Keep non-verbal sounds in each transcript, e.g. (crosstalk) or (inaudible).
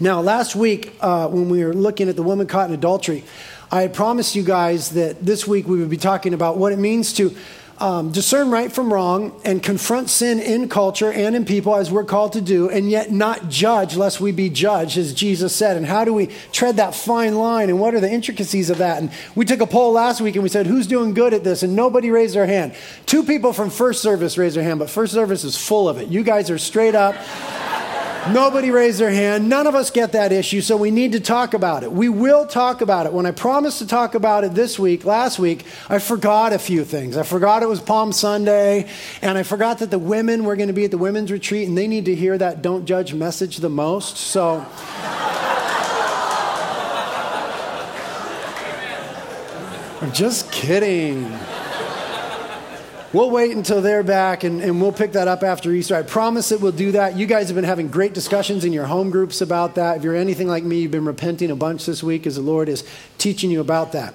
Now, last week, uh, when we were looking at the woman caught in adultery, I had promised you guys that this week we would be talking about what it means to um, discern right from wrong and confront sin in culture and in people as we're called to do, and yet not judge lest we be judged, as Jesus said. And how do we tread that fine line, and what are the intricacies of that? And we took a poll last week and we said, Who's doing good at this? And nobody raised their hand. Two people from first service raised their hand, but first service is full of it. You guys are straight up. Nobody raised their hand. None of us get that issue, so we need to talk about it. We will talk about it. When I promised to talk about it this week, last week, I forgot a few things. I forgot it was Palm Sunday, and I forgot that the women were going to be at the women's retreat, and they need to hear that don't judge message the most. So. I'm just kidding. We'll wait until they're back and, and we'll pick that up after Easter. I promise that we'll do that. You guys have been having great discussions in your home groups about that. If you're anything like me, you've been repenting a bunch this week as the Lord is teaching you about that.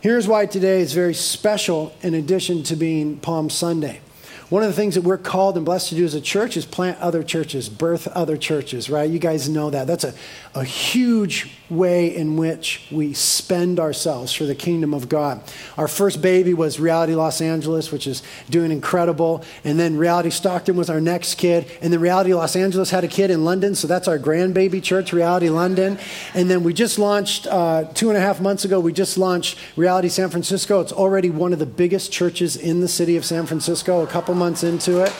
Here's why today is very special in addition to being Palm Sunday. One of the things that we're called and blessed to do as a church is plant other churches, birth other churches, right? You guys know that. That's a, a huge way in which we spend ourselves for the kingdom of God. Our first baby was Reality Los Angeles, which is doing incredible. And then Reality Stockton was our next kid. And then Reality Los Angeles had a kid in London, so that's our grandbaby church, Reality London. And then we just launched, uh, two and a half months ago, we just launched Reality San Francisco. It's already one of the biggest churches in the city of San Francisco, a couple months into it.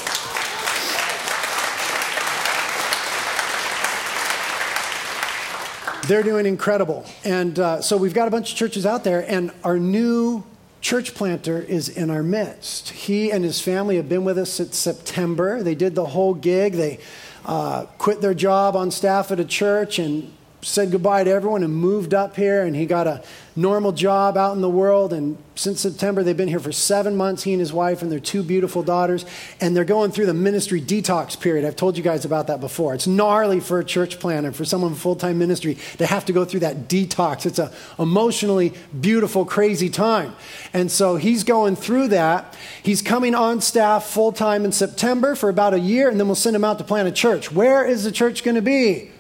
They're doing incredible. And uh, so we've got a bunch of churches out there, and our new church planter is in our midst. He and his family have been with us since September. They did the whole gig. They uh, quit their job on staff at a church and said goodbye to everyone and moved up here. And he got a normal job out in the world. And since September, they've been here for seven months, he and his wife and their two beautiful daughters. And they're going through the ministry detox period. I've told you guys about that before. It's gnarly for a church planter, for someone full time ministry, to have to go through that detox. It's an emotionally beautiful, crazy time. And so he's going through that. He's coming on staff full time in September for about a year, and then we'll send him out to plant a church. Where is the church going to be?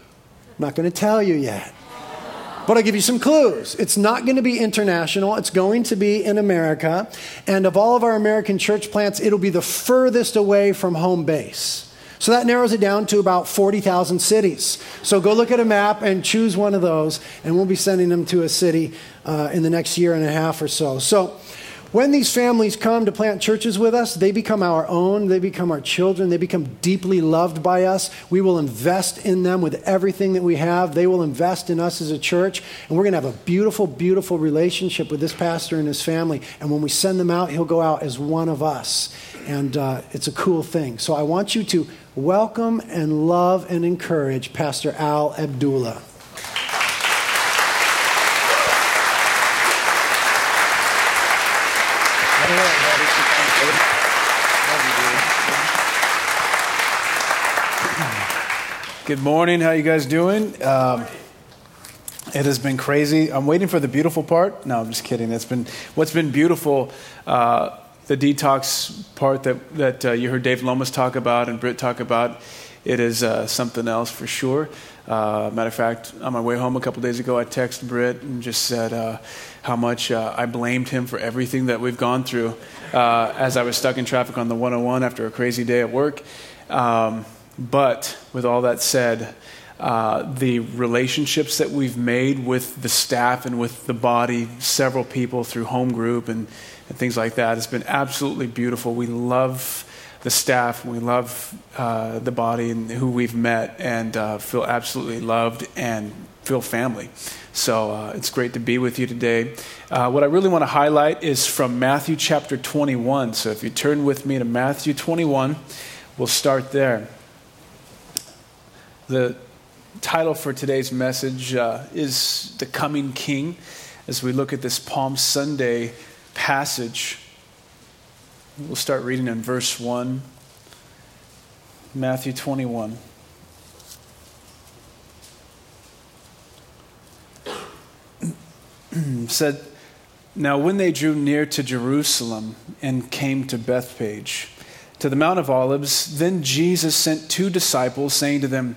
I'm not going to tell you yet. But I'll give you some clues. It's not going to be international. It's going to be in America. And of all of our American church plants, it'll be the furthest away from home base. So that narrows it down to about 40,000 cities. So go look at a map and choose one of those, and we'll be sending them to a city uh, in the next year and a half or so. So when these families come to plant churches with us, they become our own, they become our children, they become deeply loved by us. We will invest in them with everything that we have. They will invest in us as a church, and we're going to have a beautiful, beautiful relationship with this pastor and his family. And when we send them out, he'll go out as one of us. And uh, it's a cool thing. So I want you to welcome and love and encourage Pastor Al Abdullah. Good morning. How you guys doing? Um, it has been crazy. I'm waiting for the beautiful part. No, I'm just kidding. That's been what's been beautiful. Uh, the detox part that that uh, you heard Dave Lomas talk about and Britt talk about. It is uh, something else for sure. Uh, matter of fact, on my way home a couple days ago, I texted Britt and just said uh, how much uh, I blamed him for everything that we've gone through as I was stuck in traffic on the 101 after a crazy day at work. Um, but with all that said, uh, the relationships that we've made with the staff and with the body, several people through home group and, and things like that, has been absolutely beautiful. We love the staff, we love uh, the body and who we've met, and uh, feel absolutely loved and feel family. So uh, it's great to be with you today. Uh, what I really want to highlight is from Matthew chapter 21. So if you turn with me to Matthew 21, we'll start there. The title for today's message uh, is The Coming King. As we look at this Palm Sunday passage, we'll start reading in verse 1, Matthew 21. (clears throat) said, Now when they drew near to Jerusalem and came to Bethphage, to the Mount of Olives, then Jesus sent two disciples, saying to them,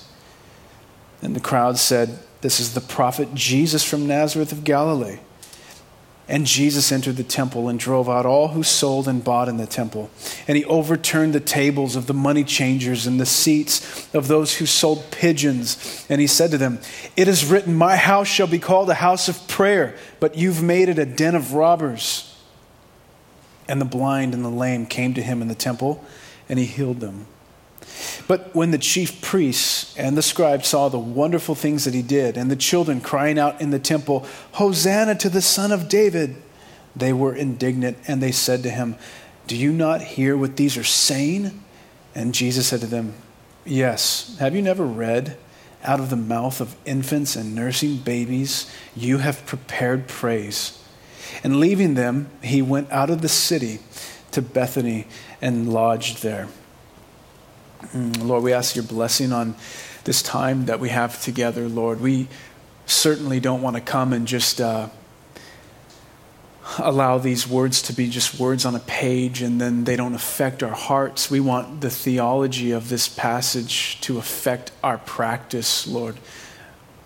And the crowd said, This is the prophet Jesus from Nazareth of Galilee. And Jesus entered the temple and drove out all who sold and bought in the temple. And he overturned the tables of the money changers and the seats of those who sold pigeons. And he said to them, It is written, My house shall be called a house of prayer, but you've made it a den of robbers. And the blind and the lame came to him in the temple, and he healed them. But when the chief priests and the scribes saw the wonderful things that he did, and the children crying out in the temple, Hosanna to the Son of David, they were indignant, and they said to him, Do you not hear what these are saying? And Jesus said to them, Yes. Have you never read, Out of the mouth of infants and nursing babies, you have prepared praise? And leaving them, he went out of the city to Bethany and lodged there. Mm, Lord, we ask your blessing on this time that we have together, Lord. We certainly don't want to come and just uh, allow these words to be just words on a page and then they don't affect our hearts. We want the theology of this passage to affect our practice, Lord.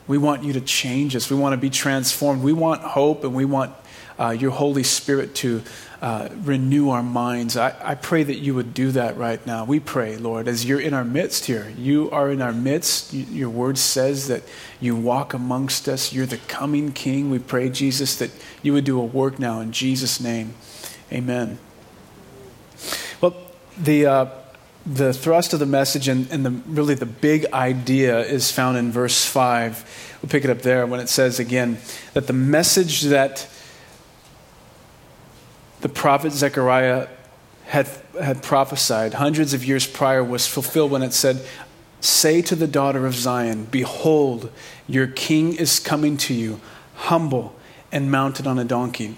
We want you to change us. We want to be transformed. We want hope and we want uh, your Holy Spirit to uh, renew our minds. I, I pray that you would do that right now. We pray, Lord, as you're in our midst here. You are in our midst. You, your word says that you walk amongst us. You're the coming King. We pray, Jesus, that you would do a work now in Jesus' name. Amen. Well, the. Uh, the thrust of the message and, and the, really the big idea is found in verse 5. We'll pick it up there when it says again that the message that the prophet Zechariah had, had prophesied hundreds of years prior was fulfilled when it said, Say to the daughter of Zion, Behold, your king is coming to you, humble and mounted on a donkey.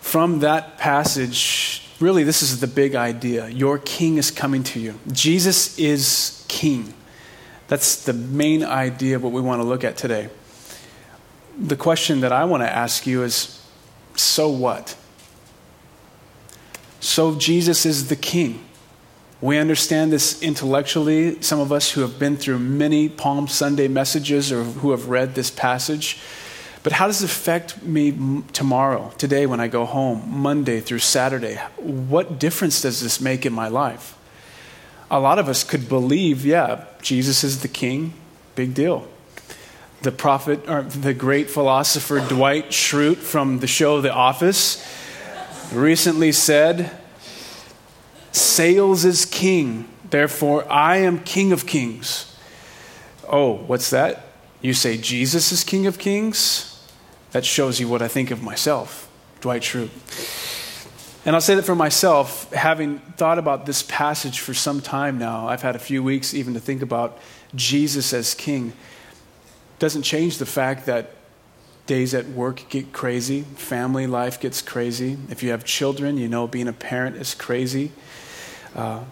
From that passage, really, this is the big idea. Your king is coming to you. Jesus is king. That's the main idea of what we want to look at today. The question that I want to ask you is so what? So Jesus is the king. We understand this intellectually. Some of us who have been through many Palm Sunday messages or who have read this passage. But how does it affect me tomorrow, today, when I go home, Monday through Saturday? What difference does this make in my life? A lot of us could believe, yeah, Jesus is the king, big deal. The prophet, or the great philosopher Dwight Schrute from the show The Office recently said, Sales is king, therefore I am king of kings. Oh, what's that? You say Jesus is king of kings? That shows you what I think of myself, Dwight Schrute. And I'll say that for myself, having thought about this passage for some time now, I've had a few weeks even to think about Jesus as king. Doesn't change the fact that days at work get crazy, family life gets crazy. If you have children, you know being a parent is crazy. Uh,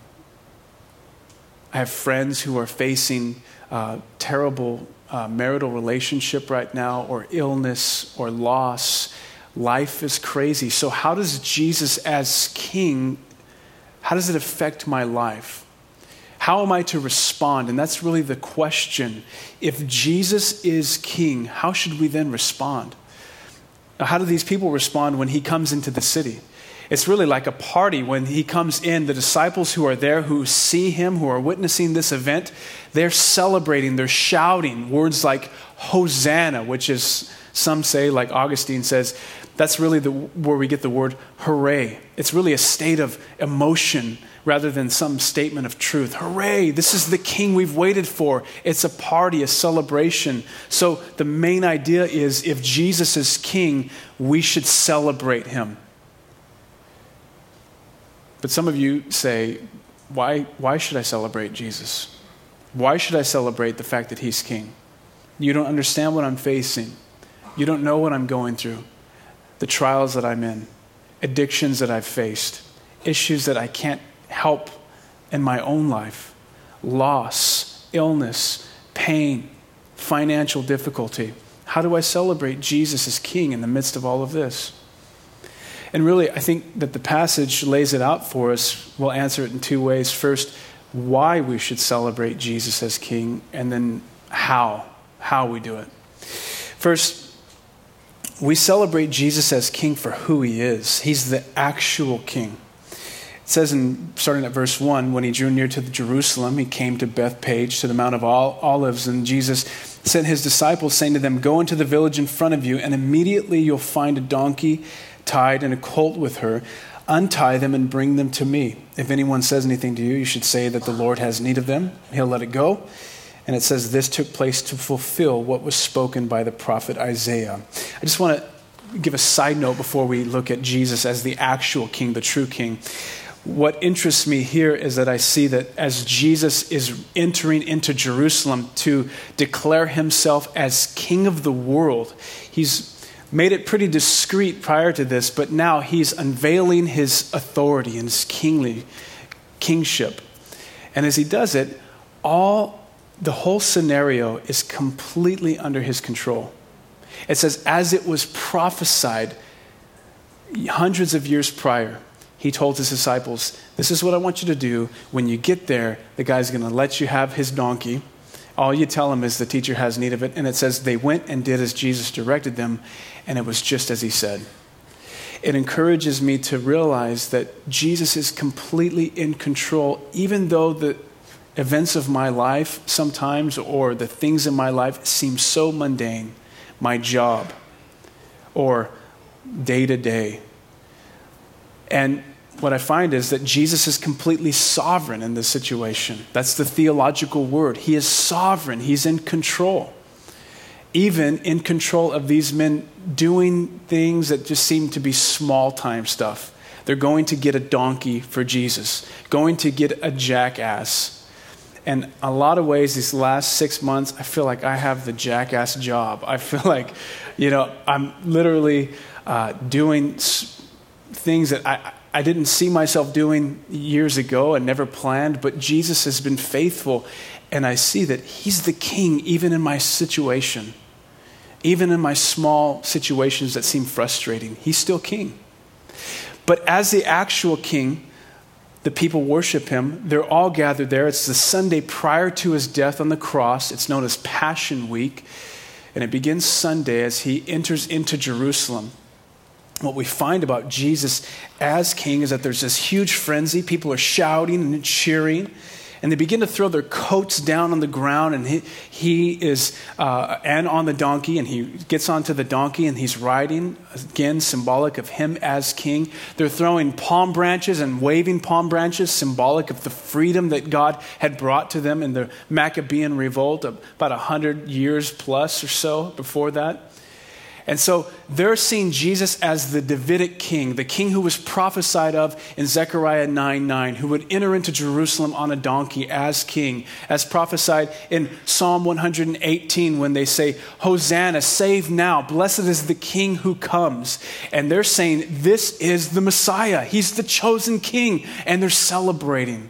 I have friends who are facing uh, terrible uh, marital relationship right now, or illness, or loss. Life is crazy. So, how does Jesus as King? How does it affect my life? How am I to respond? And that's really the question. If Jesus is king, how should we then respond? Now, How do these people respond when he comes into the city? It's really like a party when he comes in. The disciples who are there, who see him, who are witnessing this event, they're celebrating, they're shouting words like Hosanna, which is, some say, like Augustine says, that's really the, where we get the word hooray. It's really a state of emotion rather than some statement of truth. Hooray, this is the king we've waited for. It's a party, a celebration. So the main idea is if Jesus is king, we should celebrate him. But some of you say, why, why should I celebrate Jesus? Why should I celebrate the fact that he's king? You don't understand what I'm facing. You don't know what I'm going through, the trials that I'm in, addictions that I've faced, issues that I can't help in my own life, loss, illness, pain, financial difficulty. How do I celebrate Jesus as king in the midst of all of this? And really, I think that the passage lays it out for us. We'll answer it in two ways. First, why we should celebrate Jesus as King, and then how, how we do it. First, we celebrate Jesus as King for who he is. He's the actual King. It says in starting at verse 1 when he drew near to Jerusalem, he came to Bethphage, to the Mount of Olives, and Jesus sent his disciples, saying to them, Go into the village in front of you, and immediately you'll find a donkey tied and a colt with her. Untie them and bring them to me. If anyone says anything to you, you should say that the Lord has need of them. He'll let it go. And it says this took place to fulfill what was spoken by the prophet Isaiah. I just want to give a side note before we look at Jesus as the actual king, the true king. What interests me here is that I see that as Jesus is entering into Jerusalem to declare himself as king of the world, he's made it pretty discreet prior to this, but now he's unveiling his authority and his kingly kingship. And as he does it, all the whole scenario is completely under his control. It says, as it was prophesied hundreds of years prior, he told his disciples, This is what I want you to do. When you get there, the guy's going to let you have his donkey all you tell him is the teacher has need of it. And it says they went and did as Jesus directed them, and it was just as he said. It encourages me to realize that Jesus is completely in control, even though the events of my life sometimes or the things in my life seem so mundane my job or day to day. And what I find is that Jesus is completely sovereign in this situation. That's the theological word. He is sovereign, He's in control. Even in control of these men doing things that just seem to be small time stuff. They're going to get a donkey for Jesus, going to get a jackass. And a lot of ways, these last six months, I feel like I have the jackass job. I feel (laughs) like, you know, I'm literally uh, doing things that I, I didn't see myself doing years ago and never planned, but Jesus has been faithful. And I see that He's the King even in my situation, even in my small situations that seem frustrating. He's still King. But as the actual King, the people worship Him. They're all gathered there. It's the Sunday prior to His death on the cross. It's known as Passion Week. And it begins Sunday as He enters into Jerusalem what we find about Jesus as king is that there's this huge frenzy. People are shouting and cheering, and they begin to throw their coats down on the ground. And he, he is, uh, and on the donkey, and he gets onto the donkey and he's riding, again, symbolic of him as king. They're throwing palm branches and waving palm branches, symbolic of the freedom that God had brought to them in the Maccabean revolt about 100 years plus or so before that. And so they're seeing Jesus as the Davidic king, the king who was prophesied of in Zechariah 9 9, who would enter into Jerusalem on a donkey as king, as prophesied in Psalm 118 when they say, Hosanna, save now, blessed is the king who comes. And they're saying, This is the Messiah, he's the chosen king, and they're celebrating.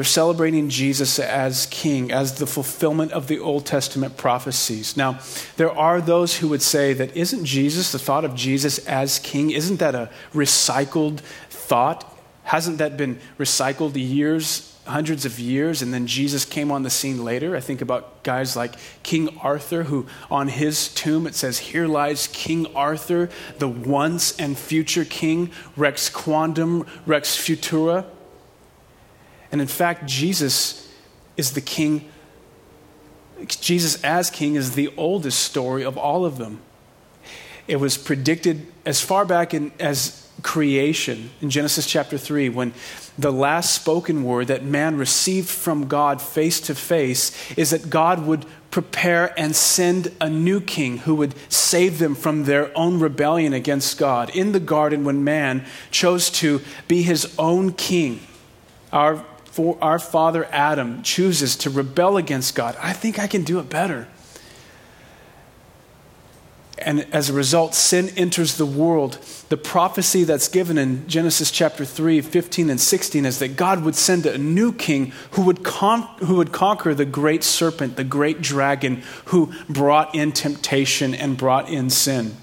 They're celebrating Jesus as king, as the fulfillment of the Old Testament prophecies. Now, there are those who would say that isn't Jesus, the thought of Jesus as king, isn't that a recycled thought? Hasn't that been recycled years hundreds of years, and then Jesus came on the scene later. I think about guys like King Arthur, who on his tomb it says, Here lies King Arthur, the once and future king, Rex Quondam, Rex Futura. And in fact, Jesus is the king. Jesus as king is the oldest story of all of them. It was predicted as far back in, as creation in Genesis chapter 3 when the last spoken word that man received from God face to face is that God would prepare and send a new king who would save them from their own rebellion against God. In the garden, when man chose to be his own king, our, for our father Adam chooses to rebel against God. I think I can do it better. And as a result, sin enters the world. The prophecy that's given in Genesis chapter 3, 15 and 16 is that God would send a new king who would, con- who would conquer the great serpent, the great dragon, who brought in temptation and brought in sin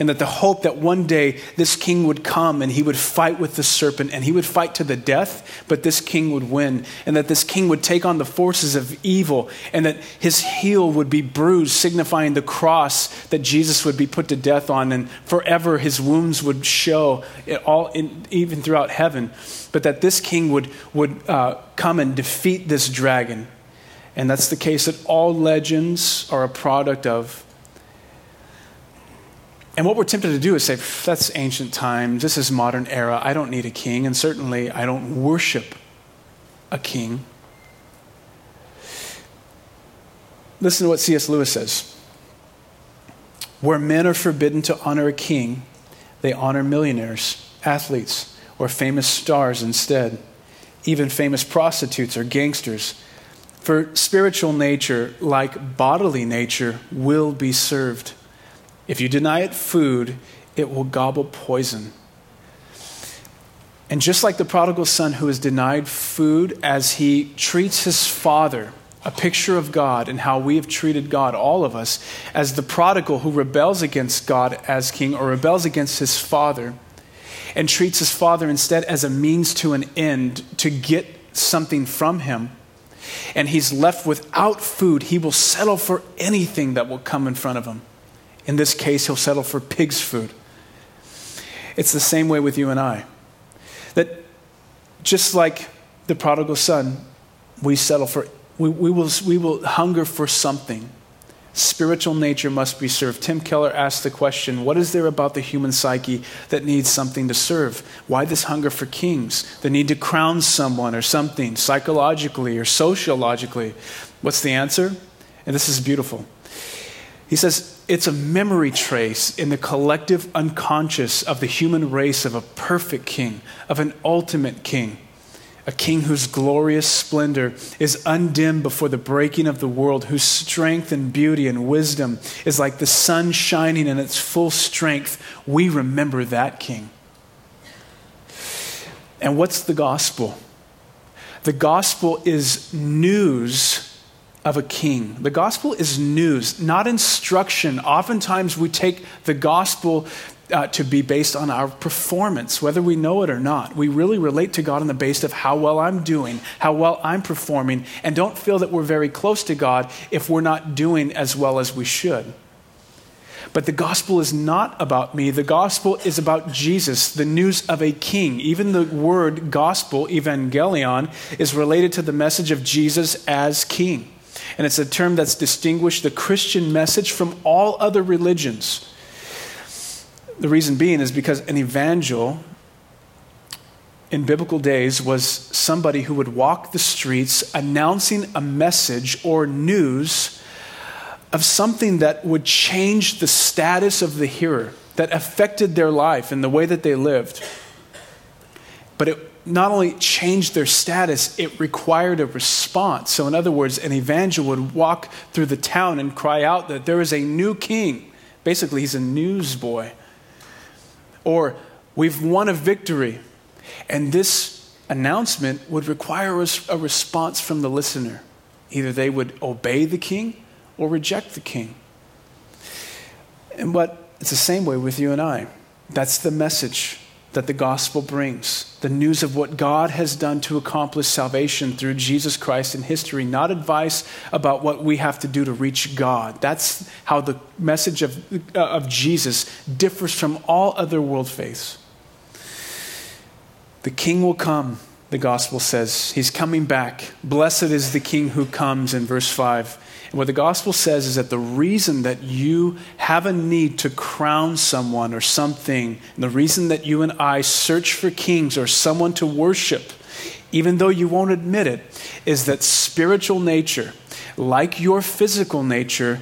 and that the hope that one day this king would come and he would fight with the serpent and he would fight to the death, but this king would win, and that this king would take on the forces of evil, and that his heel would be bruised, signifying the cross that Jesus would be put to death on, and forever his wounds would show all in, even throughout heaven, but that this king would, would uh, come and defeat this dragon. And that's the case that all legends are a product of and what we're tempted to do is say, that's ancient times, this is modern era, I don't need a king, and certainly I don't worship a king. Listen to what C.S. Lewis says. Where men are forbidden to honor a king, they honor millionaires, athletes, or famous stars instead, even famous prostitutes or gangsters. For spiritual nature, like bodily nature, will be served. If you deny it food, it will gobble poison. And just like the prodigal son who is denied food as he treats his father, a picture of God and how we have treated God, all of us, as the prodigal who rebels against God as king or rebels against his father and treats his father instead as a means to an end to get something from him. And he's left without food, he will settle for anything that will come in front of him. In this case, he'll settle for pig's food. It's the same way with you and I. That just like the prodigal son, we settle for, we, we, will, we will hunger for something. Spiritual nature must be served. Tim Keller asked the question what is there about the human psyche that needs something to serve? Why this hunger for kings? The need to crown someone or something psychologically or sociologically? What's the answer? And this is beautiful. He says, it's a memory trace in the collective unconscious of the human race of a perfect king, of an ultimate king, a king whose glorious splendor is undimmed before the breaking of the world, whose strength and beauty and wisdom is like the sun shining in its full strength. We remember that king. And what's the gospel? The gospel is news of a king. The gospel is news, not instruction. Oftentimes we take the gospel uh, to be based on our performance, whether we know it or not. We really relate to God on the basis of how well I'm doing, how well I'm performing, and don't feel that we're very close to God if we're not doing as well as we should. But the gospel is not about me. The gospel is about Jesus, the news of a king. Even the word gospel, evangelion, is related to the message of Jesus as king. And it's a term that's distinguished the Christian message from all other religions. The reason being is because an evangel in biblical days was somebody who would walk the streets announcing a message or news of something that would change the status of the hearer, that affected their life and the way that they lived. But it not only changed their status, it required a response. So, in other words, an evangel would walk through the town and cry out that there is a new king. Basically, he's a newsboy. Or, we've won a victory. And this announcement would require a response from the listener. Either they would obey the king or reject the king. And but it's the same way with you and I. That's the message that the gospel brings the news of what God has done to accomplish salvation through Jesus Christ in history, not advice about what we have to do to reach God. That's how the message of, uh, of Jesus differs from all other world faiths. The king will come, the gospel says. He's coming back. Blessed is the king who comes in verse 5. And what the gospel says is that the reason that you have a need to crown someone or something, the reason that you and I search for kings or someone to worship, even though you won't admit it, is that spiritual nature, like your physical nature,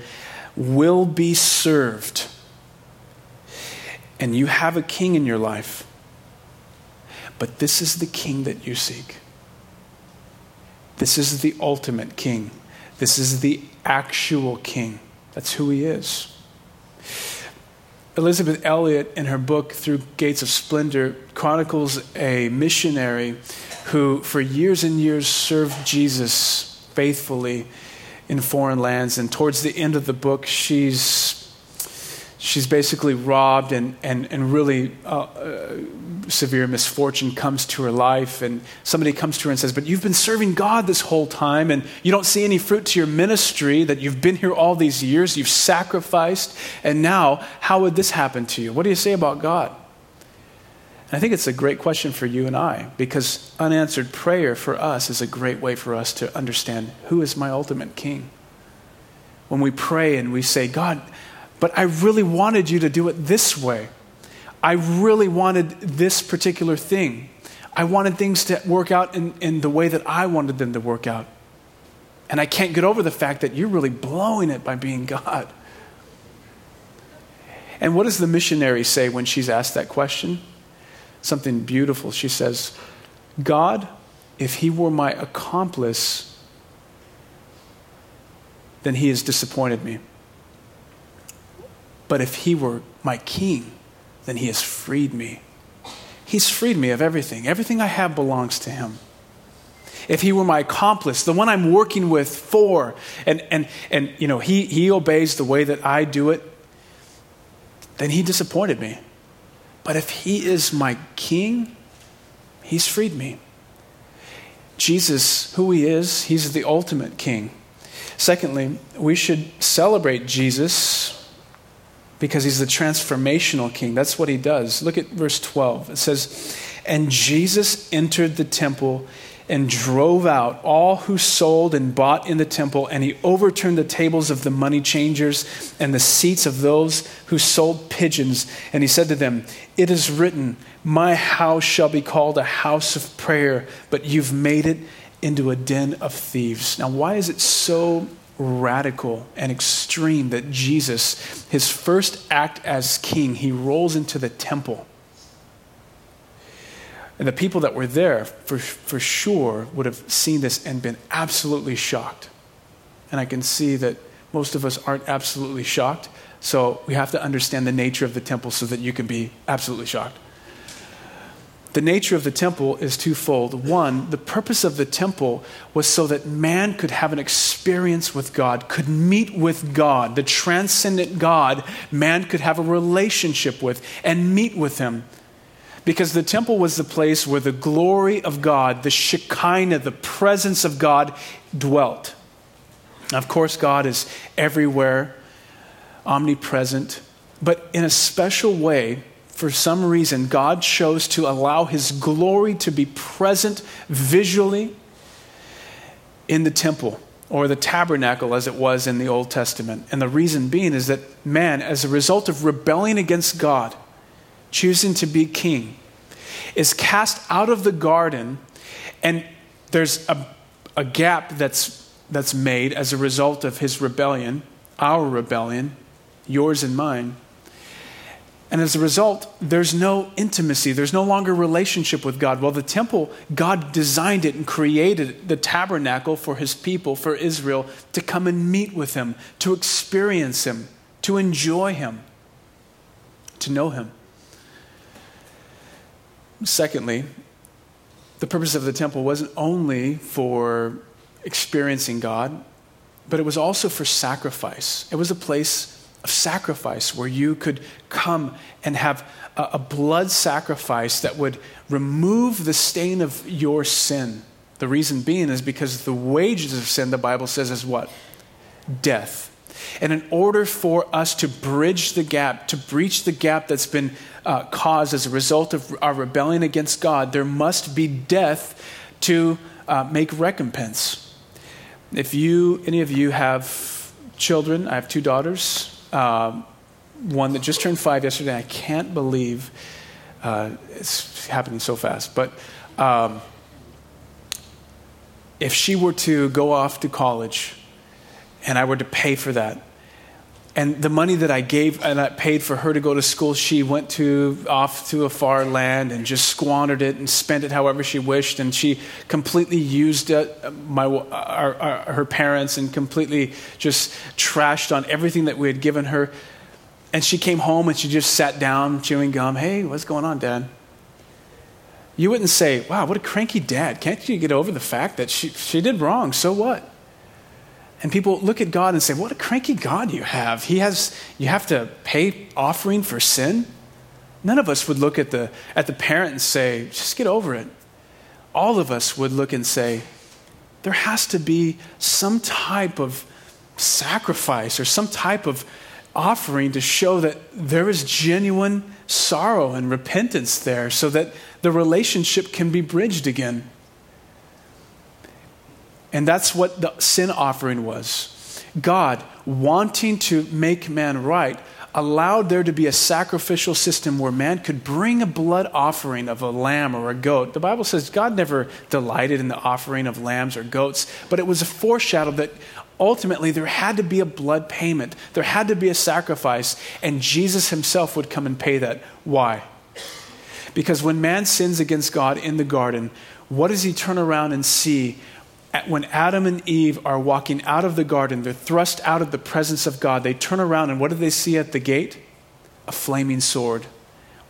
will be served. And you have a king in your life. But this is the king that you seek. This is the ultimate king. This is the actual king. That's who he is. Elisabeth Elliot, in her book Through Gates of Splendor, chronicles a missionary who, for years and years, served Jesus faithfully in foreign lands. And towards the end of the book, she's she's basically robbed and, and, and really uh, uh, severe misfortune comes to her life. And somebody comes to her and says but you've been serving god this whole time and you don't see any fruit to your ministry that you've been here all these years. You've sacrificed and now how would this happen to you? What do you say about god? And i think it's a great question for you and i because unanswered prayer for us is a great way for us to understand who is my ultimate king. When we pray and we say god but I really wanted you to do it this way. I really wanted this particular thing. I wanted things to work out in, in the way that I wanted them to work out. And I can't get over the fact that you're really blowing it by being God. And what does the missionary say when she's asked that question? Something beautiful. She says, God, if he were my accomplice, then he has disappointed me. But if he were my king, then he has freed me. He's freed me of everything. Everything I have belongs to him. If he were my accomplice, the one I'm working with for, and, and, and you know, he, he obeys the way that I do it, then he disappointed me. But if he is my king, he's freed me. Jesus, who he is, he's the ultimate king. Secondly, we should celebrate Jesus because he's the transformational king. That's what he does. Look at verse 12. It says, And Jesus entered the temple and drove out all who sold and bought in the temple, and he overturned the tables of the money changers and the seats of those who sold pigeons. And he said to them, It is written, My house shall be called a house of prayer, but you've made it into a den of thieves. Now, why is it so radical and extreme that Jesus, his first act as king, he rolls into the temple. And the people that were there, for, for sure, would have seen this and been absolutely shocked. And I can see that most of us aren't absolutely shocked. So we have to understand the nature of the temple so that you can be absolutely shocked. The nature of the temple is twofold. One, the purpose of the temple was so that man could have an experience with God, could meet with God, the transcendent God, man could have a relationship with and meet with him. Because the temple was the place where the glory of God, the Shekinah, the presence of God dwelt. Now, of course, God is everywhere, omnipresent, but in a special way, for some reason, God chose to allow His glory to be present visually in the temple or the tabernacle as it was in the Old Testament. And the reason being is that man, as a result of rebelling against God, choosing to be king, is cast out of the garden, and there's a, a gap that's, that's made as a result of his rebellion, our rebellion, yours and mine. And as a result, there's no intimacy. There's no longer relationship with God. Well, the temple, God designed it and created the tabernacle for his people, for Israel, to come and meet with him, to experience him, to enjoy him, to know him. Secondly, the purpose of the temple wasn't only for experiencing God, but it was also for sacrifice. It was a place of sacrifice where you could come and have a, a blood sacrifice that would remove the stain of your sin. The reason being is because the wages of sin, the Bible says, is what? Death. And in order for us to bridge the gap, to breach the gap that's been uh, caused as a result of our rebellion against God, there must be death to uh, make recompense. If you, any of you have children, I have two daughters. Um, one that just turned five yesterday. I can't believe uh, it's happening so fast. But um, if she were to go off to college and I were to pay for that, and the money that I gave and I paid for her to go to school, she went to off to a far land and just squandered it and spent it however she wished, and she completely used it, uh, my uh, our, our, her parents and completely just trashed on everything that we had given her. And she came home and she just sat down chewing gum. Hey, what's going on, Dad? You wouldn't say, "Wow, what a cranky dad." Can't you get over the fact that she she did wrong? So what? And people look at God and say, What a cranky God you have. He has, you have to pay offering for sin. None of us would look at the, at the parent and say, Just get over it. All of us would look and say, There has to be some type of sacrifice or some type of offering to show that there is genuine sorrow and repentance there so that the relationship can be bridged again. And that's what the sin offering was. God, wanting to make man right, allowed there to be a sacrificial system where man could bring a blood offering of a lamb or a goat. The Bible says God never delighted in the offering of lambs or goats, but it was a foreshadow that ultimately there had to be a blood payment, there had to be a sacrifice, and Jesus himself would come and pay that. Why? Because when man sins against God in the garden, what does he turn around and see when Adam and Eve are walking out of the garden, they're thrust out of the presence of God. They turn around, and what do they see at the gate? A flaming sword,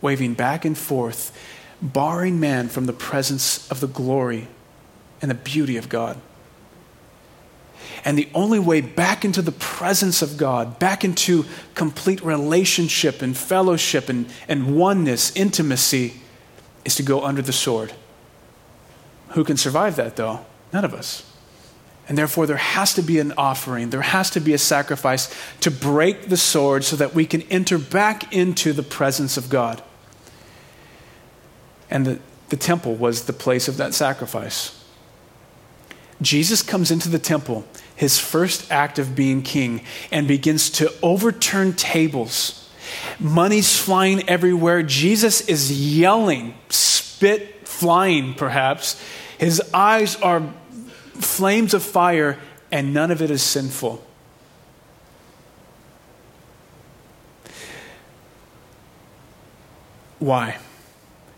waving back and forth, barring man from the presence of the glory and the beauty of God. And the only way back into the presence of God, back into complete relationship and fellowship and, and oneness, intimacy, is to go under the sword. Who can survive that, though? None of us. And therefore, there has to be an offering, there has to be a sacrifice to break the sword so that we can enter back into the presence of God. And the, the temple was the place of that sacrifice. Jesus comes into the temple, his first act of being king, and begins to overturn tables. Money's flying everywhere. Jesus is yelling, spit flying, perhaps. His eyes are flames of fire, and none of it is sinful. Why?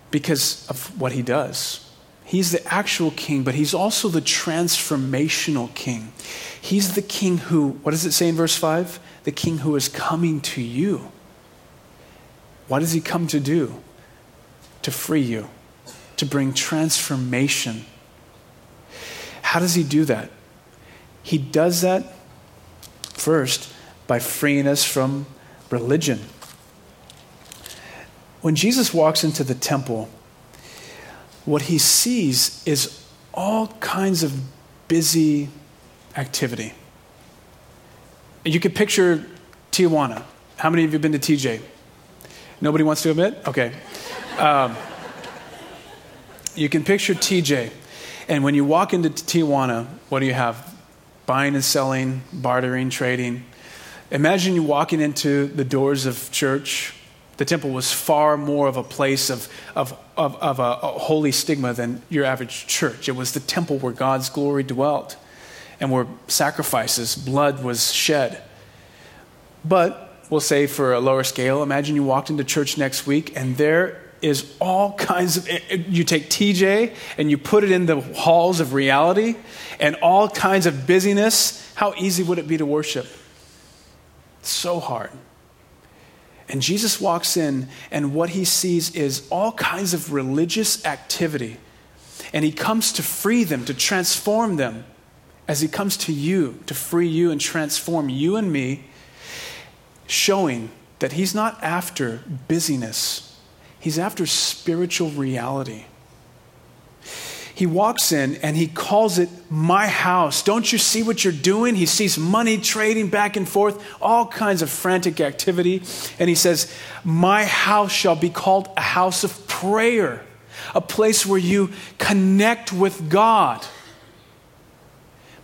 Because of what he does. He's the actual king, but he's also the transformational king. He's the king who, what does it say in verse 5? The king who is coming to you. What does he come to do? To free you, to bring transformation how does he do that? He does that first by freeing us from religion. When Jesus walks into the temple, what he sees is all kinds of busy activity. You could picture Tijuana. How many of you have been to TJ? Nobody wants to admit? Okay. Um, you can picture TJ. And when you walk into Tijuana, what do you have? Buying and selling, bartering, trading. Imagine you walking into the doors of church. The temple was far more of a place of, of, of, of a, a holy stigma than your average church. It was the temple where God's glory dwelt and where sacrifices, blood was shed. But we'll say for a lower scale, imagine you walked into church next week and there is all kinds of. Eh, eh, you take TJ and you put it in the halls of reality and all kinds of busyness. How easy would it be to worship? So hard. And Jesus walks in, and what he sees is all kinds of religious activity. And he comes to free them, to transform them, as he comes to you, to free you and transform you and me showing that he's not after busyness, he's after spiritual reality. He walks in and he calls it my house. Don't you see what you're doing? He sees money trading back and forth, all kinds of frantic activity. And he says, My house shall be called a house of prayer, a place where you connect with God.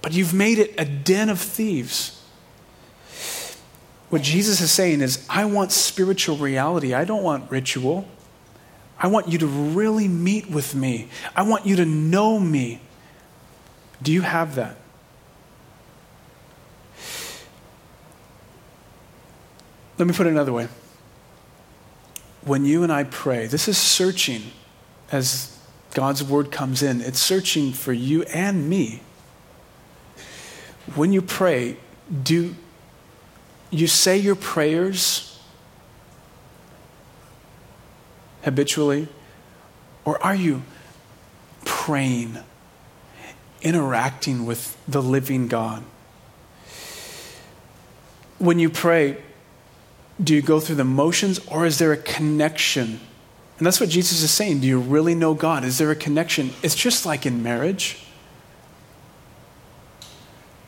But you've made it a den of thieves. What Jesus is saying is, I want spiritual reality. I don't want ritual. I want you to really meet with me. I want you to know me. Do you have that? Let me put it another way. When you and I pray, this is searching as God's word comes in, it's searching for you and me. When you pray, do you say your prayers habitually? Or are you praying, interacting with the living God? When you pray, do you go through the motions or is there a connection? And that's what Jesus is saying. Do you really know God? Is there a connection? It's just like in marriage.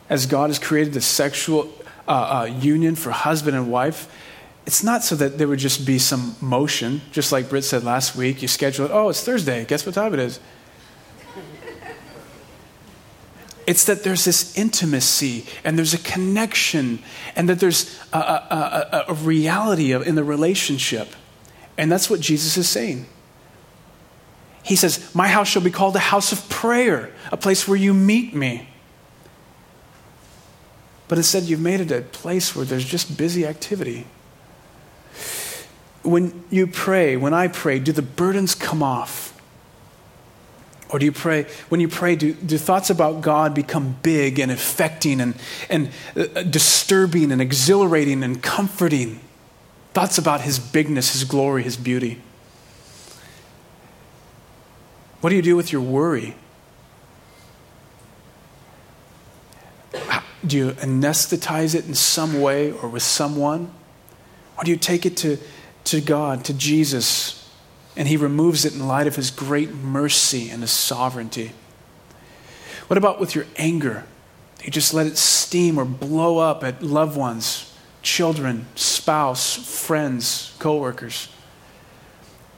As God has created the sexual uh, uh, union for husband and wife, it's not so that there would just be some motion, just like Britt said last week. You schedule it, oh, it's Thursday. Guess what time it is? It's that there's this intimacy and there's a connection and that there's a, a, a, a reality of, in the relationship. And that's what Jesus is saying. He says, My house shall be called a house of prayer, a place where you meet me. But instead, you've made it a place where there's just busy activity. When you pray, when I pray, do the burdens come off? Or do you pray, when you pray, do, do thoughts about God become big and affecting and, and uh, disturbing and exhilarating and comforting? Thoughts about His bigness, His glory, His beauty. What do you do with your worry? Do you anesthetize it in some way or with someone? Or do you take it to, to God, to Jesus, and He removes it in light of His great mercy and His sovereignty? What about with your anger? You just let it steam or blow up at loved ones, children, spouse, friends, coworkers?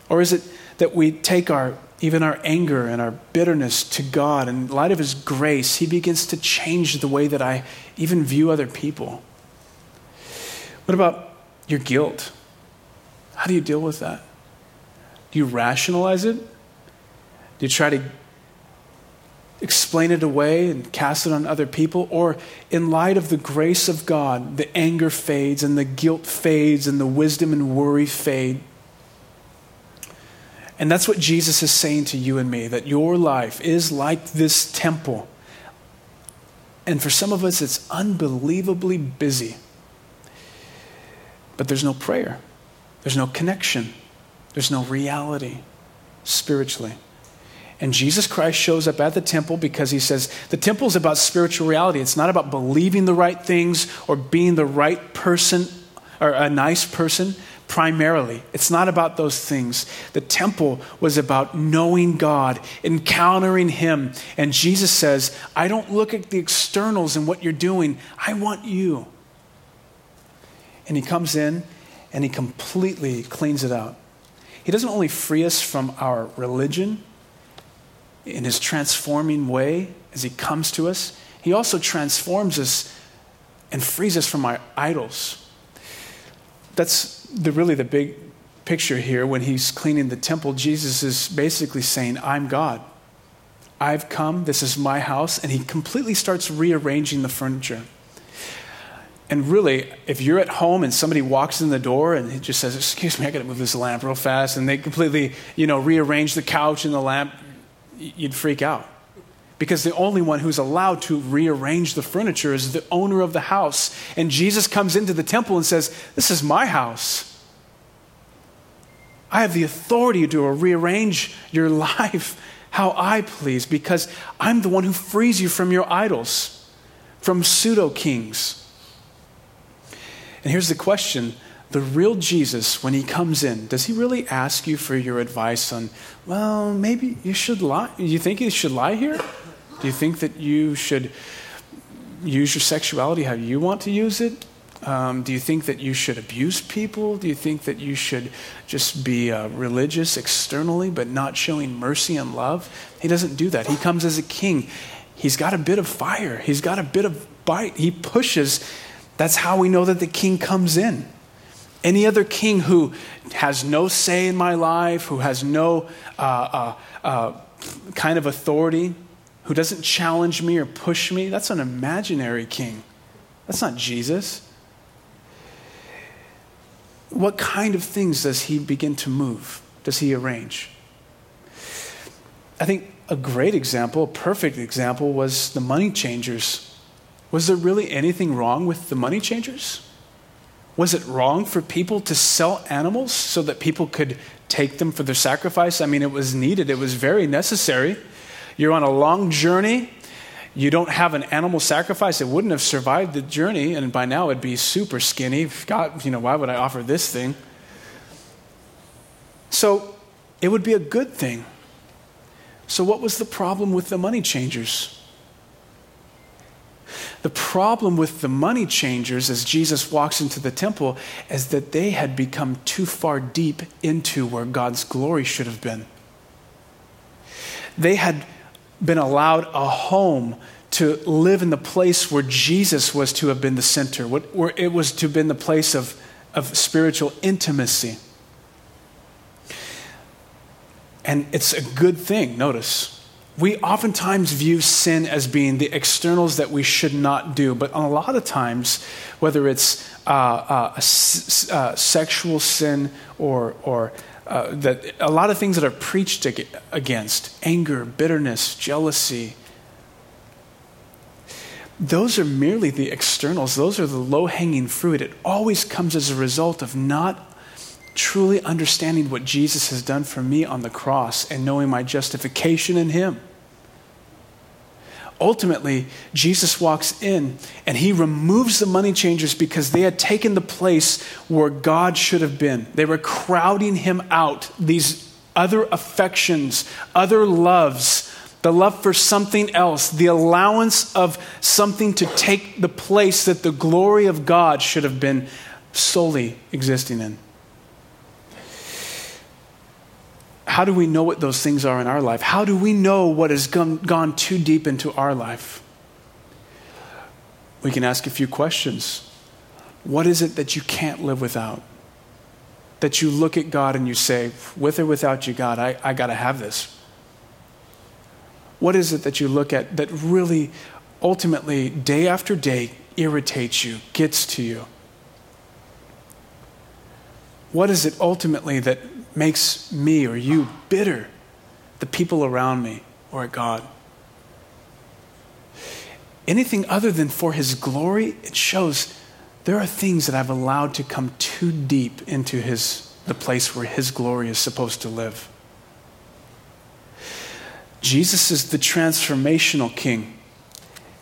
Or is it that we take our even our anger and our bitterness to God. In light of His grace, He begins to change the way that I even view other people. What about your guilt? How do you deal with that? Do you rationalize it? Do you try to explain it away and cast it on other people? Or, in light of the grace of God, the anger fades and the guilt fades and the wisdom and worry fade? And that's what Jesus is saying to you and me that your life is like this temple. And for some of us, it's unbelievably busy. But there's no prayer, there's no connection, there's no reality spiritually. And Jesus Christ shows up at the temple because he says the temple is about spiritual reality. It's not about believing the right things or being the right person or a nice person primarily. It's not about those things. The temple was about knowing God, encountering Him. And Jesus says, I don't look at the externals and what you're doing, I want you. And He comes in and He completely cleans it out. He doesn't only free us from our religion in His transforming way as He comes to us, He also transforms us and frees us from our idols. That's the, really the big picture here when he's cleaning the temple. Jesus is basically saying, I'm God. I've come, this is my house, and he completely starts rearranging the furniture. And really, if you're at home and somebody walks in the door and just says, Excuse me, I gotta move this lamp real fast, and they completely, you know, rearrange the couch and the lamp, you'd freak out because the only one who's allowed to rearrange the furniture is the owner of the house. And Jesus comes into the temple and says, This is my house. I have the authority to rearrange your (laughs) life how I please because I'm the one who frees you from your idols, from pseudo kings. And here's the question the real Jesus, when he comes in, does he really ask you for your advice on, well, maybe you should lie? You think you should lie here? Do you think that you should use your sexuality how you want to use it? Um, do you think that you should abuse people? Do you think that you should just be uh, religious externally but not showing mercy and love? He doesn't do that. He comes as a king. He's got a bit of fire, he's got a bit of bite. He pushes. That's how we know that the king comes in. Any other king who has no say in my life, who has no uh, uh, uh, kind of authority, who doesn't challenge me or push me, that's an imaginary king. That's not Jesus. What kind of things does he begin to move? Does he arrange? I think a great example, a perfect example, was the money changers. Was there really anything wrong with the money changers? Was it wrong for people to sell animals so that people could take them for their sacrifice? I mean, it was needed, it was very necessary. You're on a long journey, you don't have an animal sacrifice, it wouldn't have survived the journey, and by now it'd be super skinny. God, you know, why would I offer this thing? So it would be a good thing. So, what was the problem with the money changers? The problem with the money changers as Jesus walks into the temple is that they had become too far deep into where God's glory should have been. They had been allowed a home to live in the place where Jesus was to have been the center, where it was to have been the place of, of spiritual intimacy. And it's a good thing, notice we oftentimes view sin as being the externals that we should not do, but a lot of times, whether it's uh, uh, uh, sexual sin or, or uh, that a lot of things that are preached against anger, bitterness, jealousy those are merely the externals, those are the low hanging fruit. It always comes as a result of not truly understanding what Jesus has done for me on the cross and knowing my justification in Him. Ultimately, Jesus walks in and he removes the money changers because they had taken the place where God should have been. They were crowding him out, these other affections, other loves, the love for something else, the allowance of something to take the place that the glory of God should have been solely existing in. How do we know what those things are in our life? How do we know what has gone, gone too deep into our life? We can ask a few questions. What is it that you can't live without? That you look at God and you say, with or without you, God, I, I got to have this. What is it that you look at that really, ultimately, day after day, irritates you, gets to you? What is it ultimately that makes me or you bitter, the people around me, or at God. Anything other than for His glory, it shows there are things that I've allowed to come too deep into his, the place where His glory is supposed to live. Jesus is the transformational King.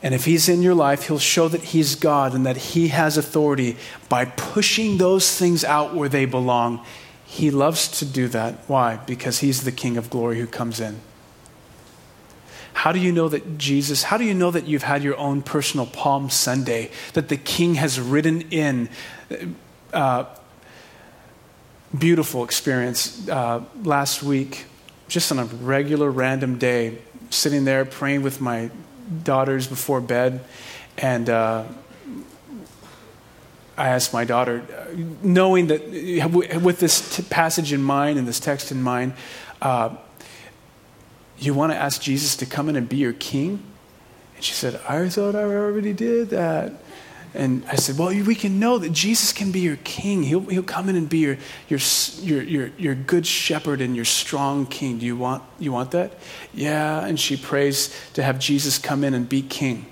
And if he's in your life, he'll show that he's God and that he has authority by pushing those things out where they belong he loves to do that. Why? Because he's the King of glory who comes in. How do you know that Jesus, how do you know that you've had your own personal Palm Sunday, that the King has ridden in? Uh, beautiful experience uh, last week, just on a regular random day, sitting there praying with my daughters before bed, and uh, I asked my daughter, knowing that with this t- passage in mind and this text in mind, uh, you want to ask Jesus to come in and be your king? And she said, I thought I already did that. And I said, Well, we can know that Jesus can be your king. He'll, he'll come in and be your, your, your, your, your good shepherd and your strong king. Do you want, you want that? Yeah. And she prays to have Jesus come in and be king.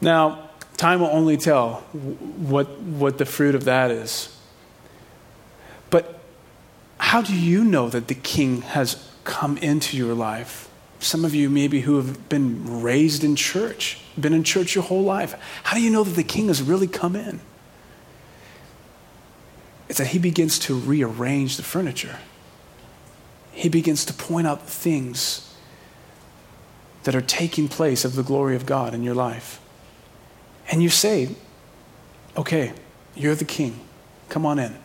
Now, Time will only tell what, what the fruit of that is. But how do you know that the king has come into your life? Some of you, maybe, who have been raised in church, been in church your whole life. How do you know that the king has really come in? It's that he begins to rearrange the furniture. He begins to point out things that are taking place of the glory of God in your life. And you say, okay, you're the king. Come on in.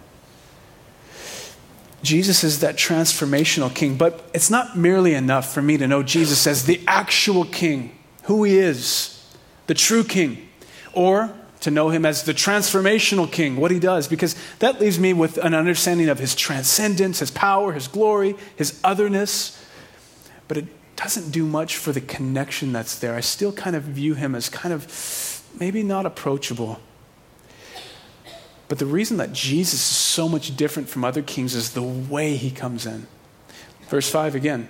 Jesus is that transformational king, but it's not merely enough for me to know Jesus as the actual king, who he is, the true king, or to know him as the transformational king, what he does, because that leaves me with an understanding of his transcendence, his power, his glory, his otherness. But it doesn't do much for the connection that's there. I still kind of view him as kind of maybe not approachable. But the reason that Jesus is so much different from other kings is the way he comes in. Verse 5 again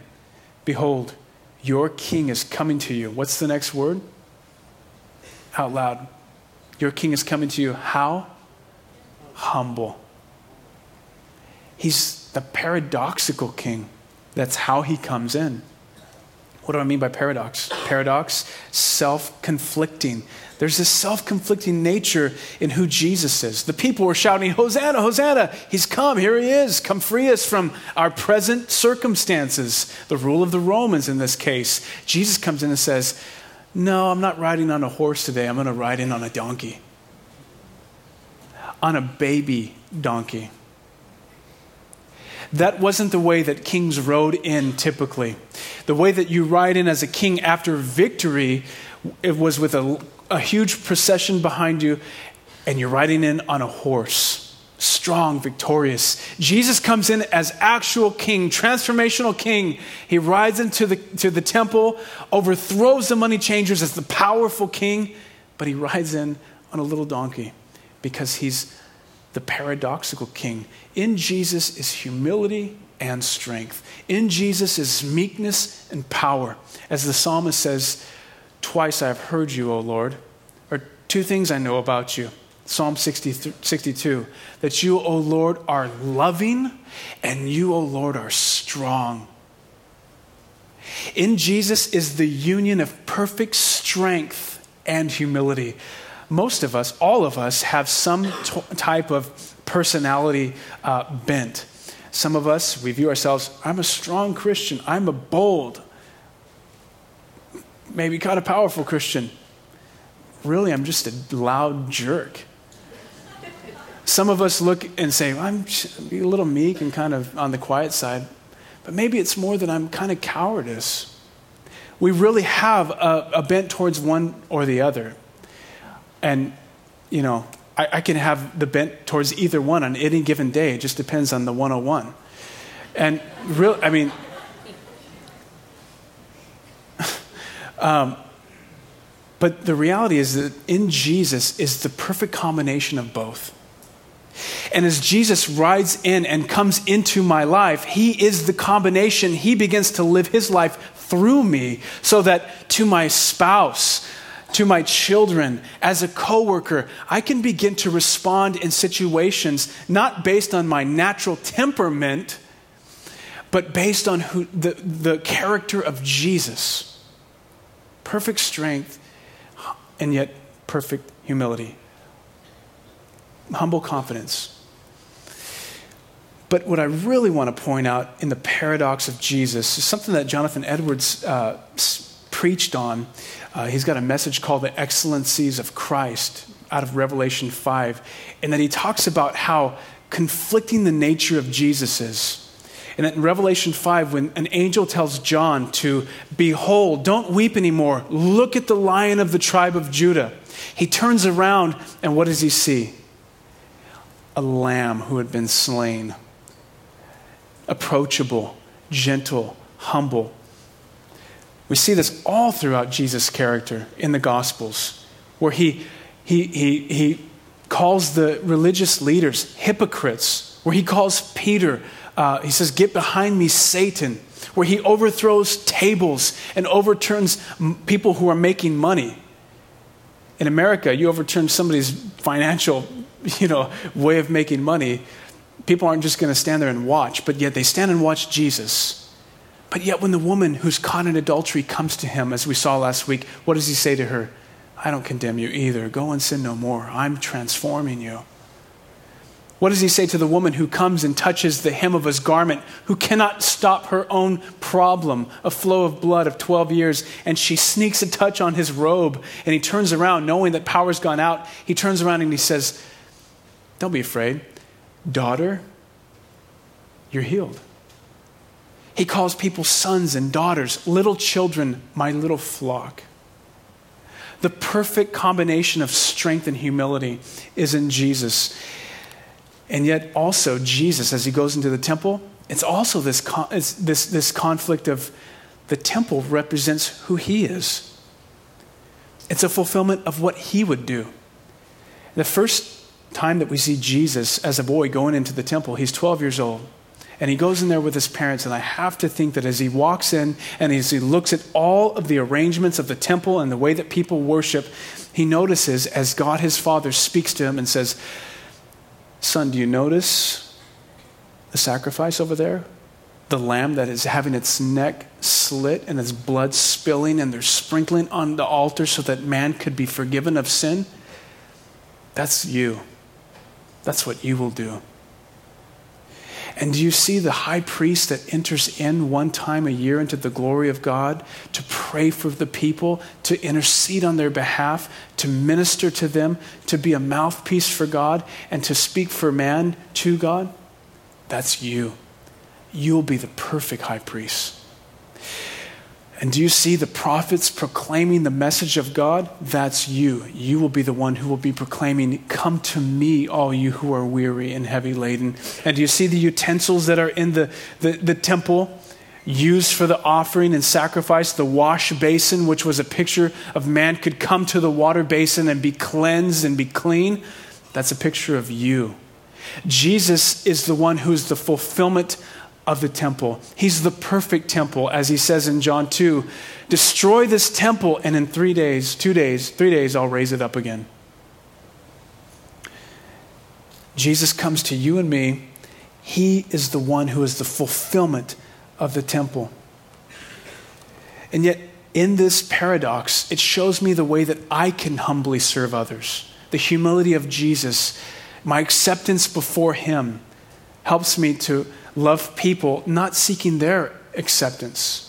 Behold, your king is coming to you. What's the next word? Out loud. Your king is coming to you. How? Humble. He's the paradoxical king. That's how he comes in. What do I mean by paradox? Paradox, self conflicting. There's this self conflicting nature in who Jesus is. The people were shouting, Hosanna, Hosanna, he's come, here he is, come free us from our present circumstances, the rule of the Romans in this case. Jesus comes in and says, No, I'm not riding on a horse today, I'm going to ride in on a donkey, on a baby donkey. That wasn't the way that kings rode in typically. The way that you ride in as a king after victory, it was with a, a huge procession behind you, and you're riding in on a horse strong, victorious. Jesus comes in as actual king, transformational king. He rides into the, to the temple, overthrows the money changers as the powerful king, but he rides in on a little donkey because he's the paradoxical king. In Jesus is humility and strength. In Jesus is meekness and power. As the psalmist says, Twice I have heard you, O Lord. Are two things I know about you. Psalm 62 that you, O Lord, are loving and you, O Lord, are strong. In Jesus is the union of perfect strength and humility. Most of us, all of us, have some t- type of personality uh, bent. Some of us, we view ourselves, I'm a strong Christian, I'm a bold, maybe kind of powerful Christian. Really, I'm just a loud jerk. Some of us look and say, I'm a little meek and kind of on the quiet side, but maybe it's more that I'm kind of cowardice. We really have a, a bent towards one or the other. And, you know, I, I, can have the bent towards either one on any given day. It just depends on the 101. And real, I mean, um, but the reality is that in Jesus is the perfect combination of both. And as Jesus rides in and comes into my life, he is the combination. He begins to live his life through me so that to my spouse, to my children, as a coworker, I can begin to respond in situations not based on my natural temperament, but based on who, the, the character of Jesus. Perfect strength and yet perfect humility humble confidence. But what I really want to point out in the paradox of Jesus is something that Jonathan Edwards uh, preached on. Uh, he's got a message called The Excellencies of Christ out of Revelation 5, and that he talks about how conflicting the nature of Jesus is. And in Revelation 5, when an angel tells John to, Behold, don't weep anymore, look at the lion of the tribe of Judah, he turns around and what does he see? a lamb who had been slain. Approachable, gentle, humble. We see this all throughout Jesus' character in the Gospels, where he, he, he, he calls the religious leaders hypocrites, where he calls Peter, uh, he says, Get behind me, Satan, where he overthrows tables and overturns people who are making money. In America, you overturn somebody's financial (laughs) you know, way of making money, people aren't just going to stand there and watch, but yet they stand and watch Jesus But yet, when the woman who's caught in adultery comes to him, as we saw last week, what does he say to her? I don't condemn you either. Go and sin no more. I'm transforming you. What does he say to the woman who comes and touches the hem of his garment, who cannot stop her own problem, a flow of blood of 12 years, and she sneaks a touch on his robe, and he turns around, knowing that power's gone out. He turns around and he says, Don't be afraid. Daughter, you're healed. He calls people sons and daughters, little children, my little flock. The perfect combination of strength and humility is in Jesus. And yet, also, Jesus, as he goes into the temple, it's also this, it's this, this conflict of the temple represents who he is. It's a fulfillment of what he would do. The first time that we see Jesus as a boy going into the temple, he's 12 years old. And he goes in there with his parents, and I have to think that as he walks in and as he looks at all of the arrangements of the temple and the way that people worship, he notices as God his Father speaks to him and says, Son, do you notice the sacrifice over there? The lamb that is having its neck slit and its blood spilling, and they're sprinkling on the altar so that man could be forgiven of sin? That's you. That's what you will do. And do you see the high priest that enters in one time a year into the glory of God to pray for the people, to intercede on their behalf, to minister to them, to be a mouthpiece for God, and to speak for man to God? That's you. You'll be the perfect high priest. And do you see the prophets proclaiming the message of God? That's you. You will be the one who will be proclaiming, Come to me, all you who are weary and heavy laden. And do you see the utensils that are in the, the, the temple? Used for the offering and sacrifice, the wash basin, which was a picture of man could come to the water basin and be cleansed and be clean. That's a picture of you. Jesus is the one who's the fulfillment of the temple. He's the perfect temple, as he says in John 2 Destroy this temple, and in three days, two days, three days, I'll raise it up again. Jesus comes to you and me. He is the one who is the fulfillment of the temple. And yet, in this paradox, it shows me the way that I can humbly serve others. The humility of Jesus, my acceptance before Him, helps me to love people, not seeking their acceptance.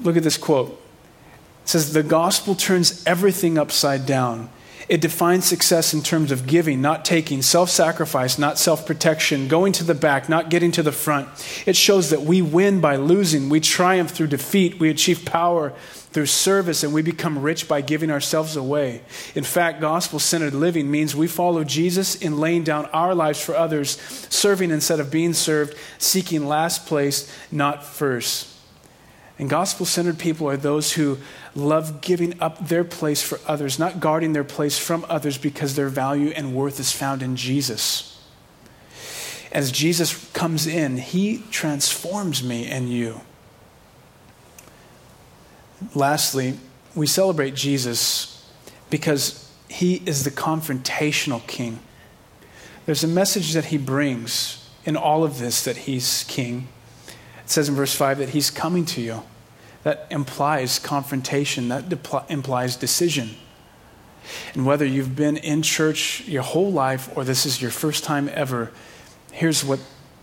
Look at this quote. It says, The gospel turns everything upside down. It defines success in terms of giving, not taking, self sacrifice, not self protection, going to the back, not getting to the front. It shows that we win by losing, we triumph through defeat, we achieve power through service, and we become rich by giving ourselves away. In fact, gospel centered living means we follow Jesus in laying down our lives for others, serving instead of being served, seeking last place, not first. And gospel centered people are those who love giving up their place for others, not guarding their place from others because their value and worth is found in Jesus. As Jesus comes in, he transforms me and you. Lastly, we celebrate Jesus because he is the confrontational king. There's a message that he brings in all of this that he's king. It says in verse 5 that he's coming to you. That implies confrontation, that implies decision. And whether you've been in church your whole life or this is your first time ever, here's what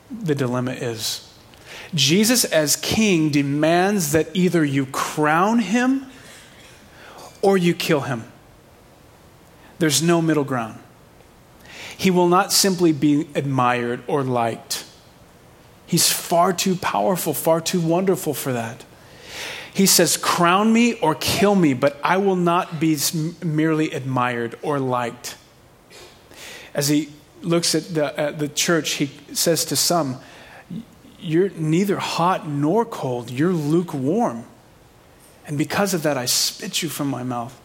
the dilemma is Jesus, as king, demands that either you crown him or you kill him. There's no middle ground. He will not simply be admired or liked. He's far too powerful, far too wonderful for that. He says, Crown me or kill me, but I will not be merely admired or liked. As he looks at the, at the church, he says to some, You're neither hot nor cold, you're lukewarm. And because of that, I spit you from my mouth.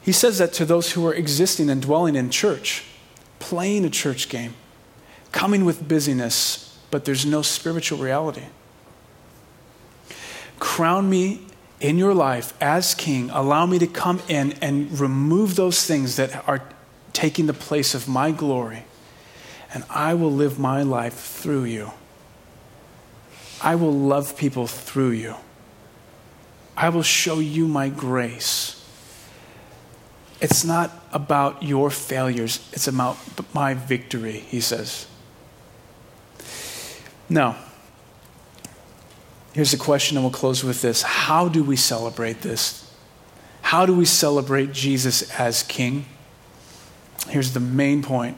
He says that to those who are existing and dwelling in church, playing a church game, coming with busyness, but there's no spiritual reality. Crown me in your life as king. Allow me to come in and remove those things that are taking the place of my glory. And I will live my life through you. I will love people through you. I will show you my grace. It's not about your failures, it's about my victory, he says. Now, here's the question, and we'll close with this How do we celebrate this? How do we celebrate Jesus as King? Here's the main point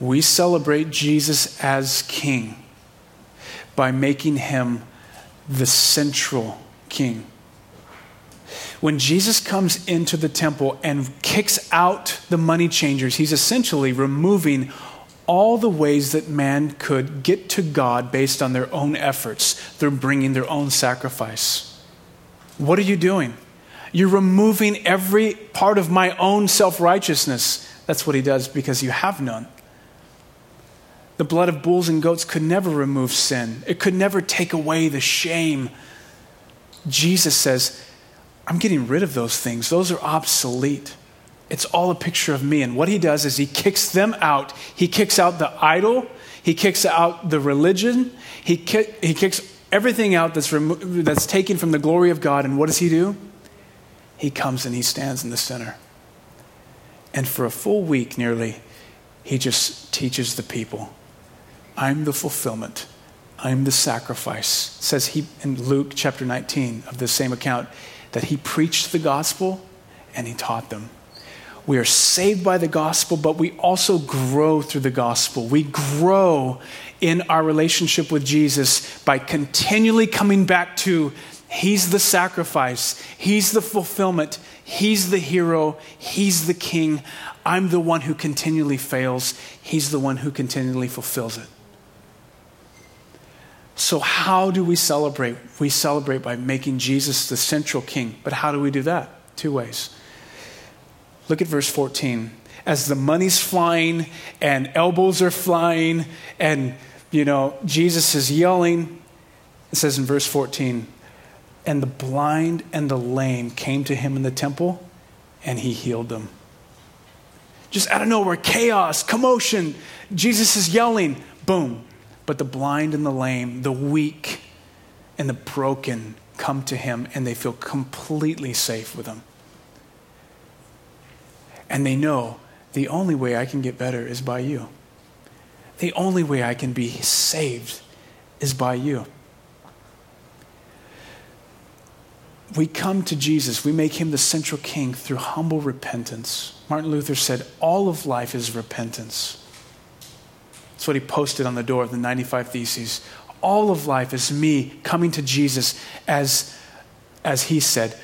we celebrate Jesus as King by making him the central King. When Jesus comes into the temple and kicks out the money changers, he's essentially removing all the ways that man could get to God based on their own efforts. They're bringing their own sacrifice. What are you doing? You're removing every part of my own self righteousness. That's what he does because you have none. The blood of bulls and goats could never remove sin, it could never take away the shame. Jesus says, I'm getting rid of those things. Those are obsolete. It's all a picture of me. And what he does is he kicks them out. He kicks out the idol, he kicks out the religion, he, ki- he kicks everything out that's, remo- that's taken from the glory of God. And what does he do? He comes and he stands in the center. And for a full week nearly, he just teaches the people I'm the fulfillment. I'm the sacrifice. Says he in Luke chapter 19 of the same account that he preached the gospel and he taught them. We are saved by the gospel, but we also grow through the gospel. We grow in our relationship with Jesus by continually coming back to He's the sacrifice, He's the fulfillment, He's the hero, He's the king. I'm the one who continually fails, He's the one who continually fulfills it. So, how do we celebrate? We celebrate by making Jesus the central king. But how do we do that? Two ways. Look at verse 14. As the money's flying and elbows are flying and, you know, Jesus is yelling, it says in verse 14, and the blind and the lame came to him in the temple and he healed them. Just out of nowhere, chaos, commotion. Jesus is yelling, boom. But the blind and the lame, the weak and the broken come to him and they feel completely safe with him. And they know the only way I can get better is by you. The only way I can be saved is by you. We come to Jesus, we make him the central king through humble repentance. Martin Luther said, All of life is repentance. That's what he posted on the door of the 95 Theses. All of life is me coming to Jesus as, as he said,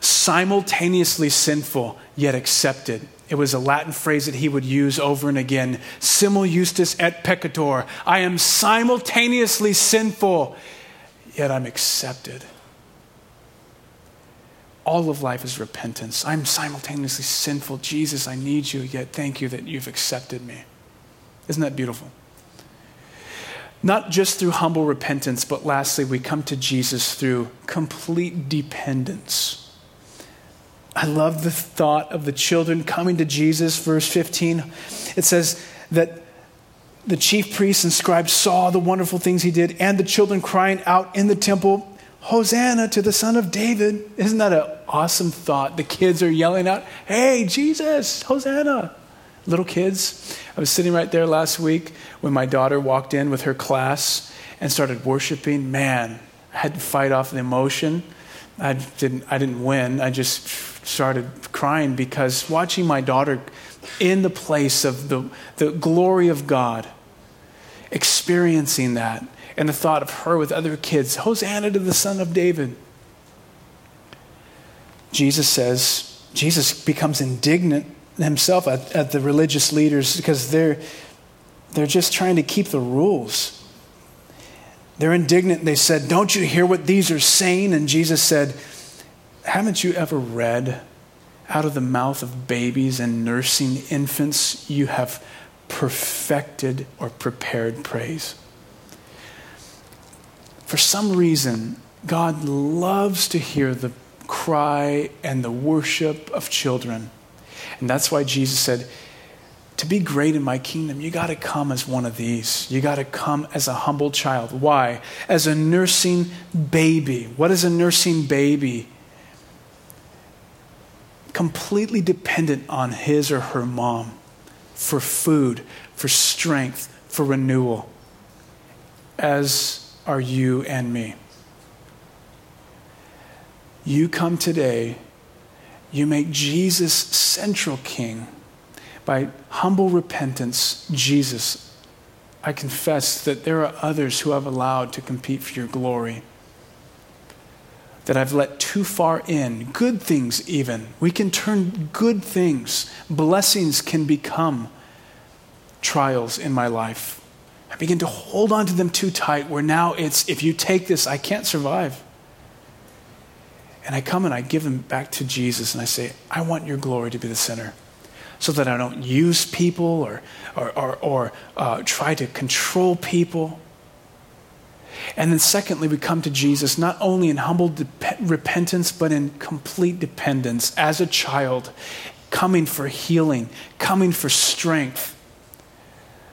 simultaneously sinful yet accepted. It was a Latin phrase that he would use over and again simul justus et peccator. I am simultaneously sinful, yet I'm accepted. All of life is repentance. I'm simultaneously sinful. Jesus, I need you, yet thank you that you've accepted me. Isn't that beautiful? Not just through humble repentance, but lastly, we come to Jesus through complete dependence. I love the thought of the children coming to Jesus, verse 15. It says that the chief priests and scribes saw the wonderful things he did, and the children crying out in the temple, Hosanna to the Son of David. Isn't that an awesome thought? The kids are yelling out, Hey, Jesus, Hosanna. Little kids. I was sitting right there last week when my daughter walked in with her class and started worshiping. Man, I had to fight off the emotion. I didn't, I didn't win. I just started crying because watching my daughter in the place of the, the glory of God, experiencing that, and the thought of her with other kids, Hosanna to the Son of David. Jesus says, Jesus becomes indignant himself at, at the religious leaders because they're, they're just trying to keep the rules. They're indignant. They said, Don't you hear what these are saying? And Jesus said, Haven't you ever read out of the mouth of babies and nursing infants, you have perfected or prepared praise? For some reason, God loves to hear the cry and the worship of children. And that's why Jesus said, to be great in my kingdom, you got to come as one of these. You got to come as a humble child. Why? As a nursing baby. What is a nursing baby? Completely dependent on his or her mom for food, for strength, for renewal, as are you and me. You come today, you make Jesus central king by humble repentance, Jesus, I confess that there are others who I've allowed to compete for your glory. That I've let too far in, good things even. We can turn good things, blessings can become trials in my life. I begin to hold on to them too tight, where now it's, if you take this, I can't survive. And I come and I give them back to Jesus and I say, I want your glory to be the center so that I don't use people or, or, or, or uh, try to control people. And then, secondly, we come to Jesus not only in humble de- repentance, but in complete dependence as a child, coming for healing, coming for strength.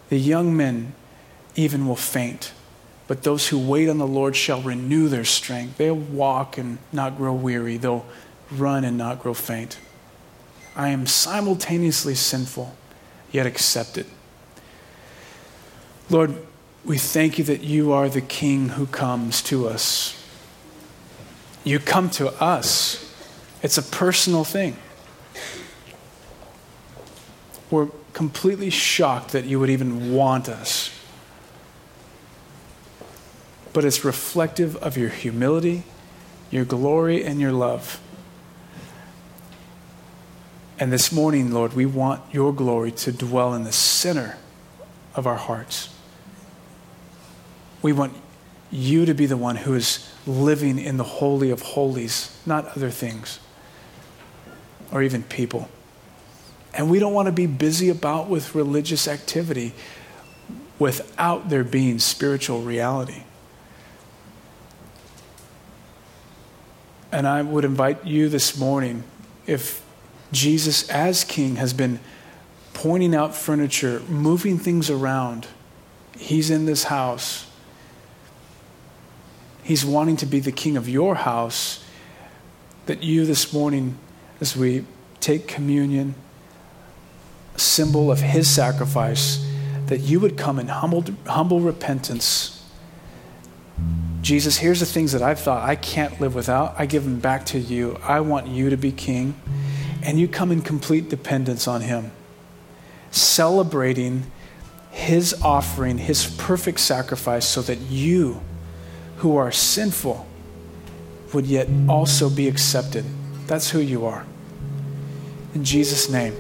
The young men even will faint, but those who wait on the Lord shall renew their strength. They'll walk and not grow weary, they'll run and not grow faint. I am simultaneously sinful, yet accepted. Lord, we thank you that you are the King who comes to us. You come to us, it's a personal thing. We're completely shocked that you would even want us. But it's reflective of your humility, your glory, and your love. And this morning, Lord, we want your glory to dwell in the center of our hearts. We want you to be the one who is living in the Holy of Holies, not other things or even people. And we don't want to be busy about with religious activity without there being spiritual reality. And I would invite you this morning, if Jesus, as king, has been pointing out furniture, moving things around. He's in this house. He's wanting to be the king of your house. That you this morning, as we take communion, a symbol of his sacrifice, that you would come in humble, humble repentance. Jesus, here's the things that I've thought I can't live without. I give them back to you. I want you to be king and you come in complete dependence on Him, celebrating His offering, His perfect sacrifice, so that you, who are sinful would yet also be accepted. That's who you are. In Jesus' name.